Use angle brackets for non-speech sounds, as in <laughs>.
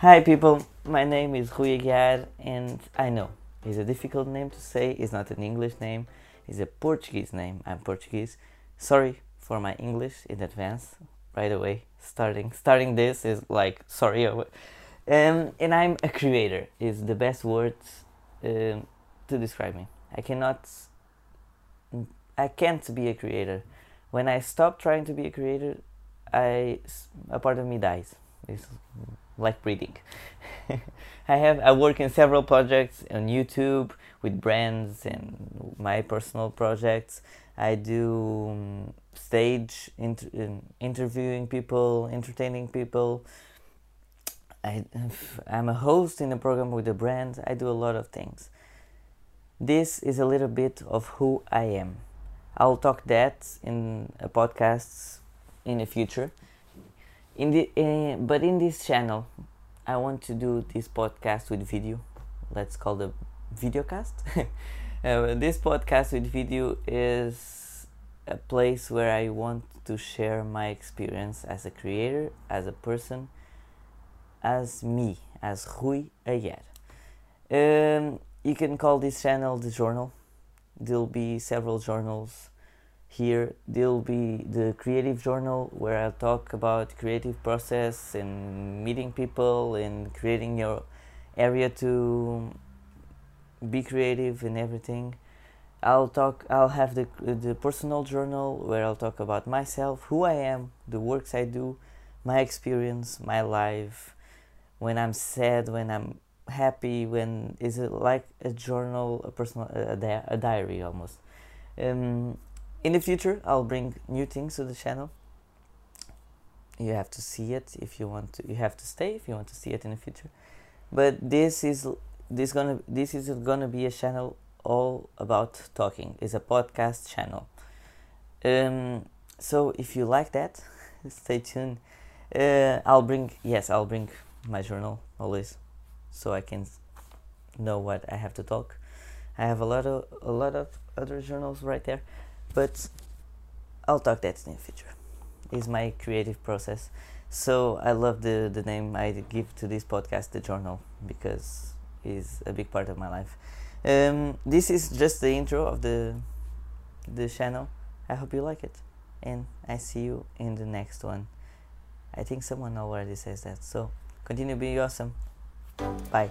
Hi people, my name is Rui Aguiar and I know it's a difficult name to say, it's not an English name, it's a Portuguese name. I'm Portuguese. Sorry for my English in advance, right away. Starting starting this is like sorry. Um, and I'm a creator is the best word um, to describe me. I cannot I can't be a creator. When I stop trying to be a creator, I a part of me dies. It's like breathing. <laughs> I have I work in several projects on YouTube with brands and my personal projects. I do um, stage inter- um, interviewing people, entertaining people. I, I'm a host in a program with a brand. I do a lot of things. This is a little bit of who I am. I'll talk that in a podcast in the future in the uh, but in this channel i want to do this podcast with video. Let's call the video cast <laughs> uh, this podcast with video is a place where i want to share my experience as a creator as a person as me as Rui Aguiar. Um, you can call this channel the journal. There'll be several journals here there'll be the creative journal where I'll talk about creative process and meeting people and creating your area to be creative and everything. I'll talk I'll have the the personal journal where I'll talk about myself, who I am, the works I do, my experience, my life, when I'm sad, when I'm happy, when is it like a journal, a personal a, di- a diary almost. Um, in the future I'll bring new things to the channel. You have to see it if you want to you have to stay if you want to see it in the future. But this is this gonna this is gonna be a channel all about talking. It's a podcast channel. Um, so if you like that <laughs> stay tuned. Uh, I'll bring yes I'll bring my journal always so I can know what I have to talk. I have a lot of a lot of other journals right there but I'll talk that in the future. Is my creative process. So I love the the name I give to this podcast, the journal, because is a big part of my life. Um, this is just the intro of the the channel. I hope you like it, and I see you in the next one. I think someone already says that. So continue being awesome. Bye.